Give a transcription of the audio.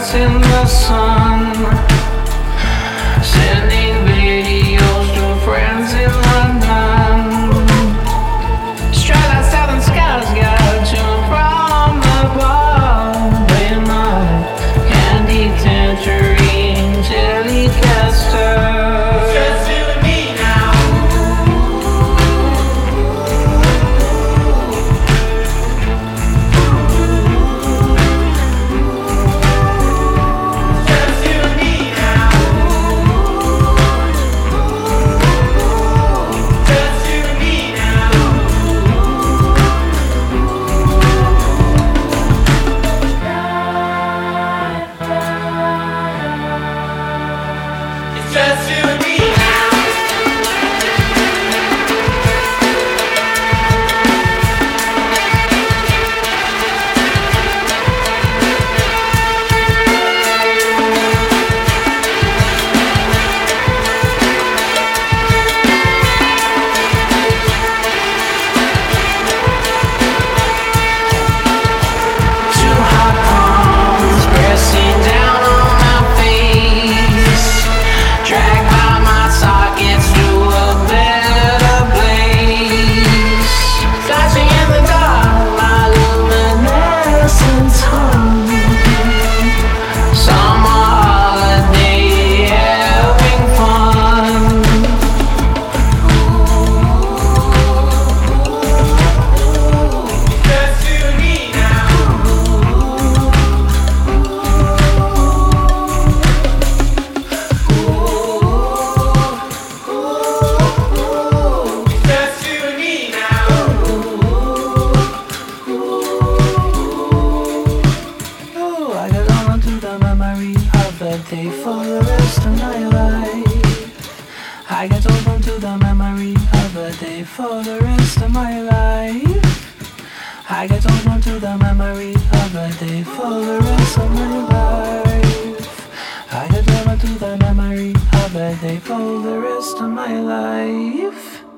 in the sun. Just you memory day for the rest of my life. I get on to the memory of a day for the rest of my life. I get on to the memory of a day for the rest of my life. I get on to the memory of a day for the rest of my life.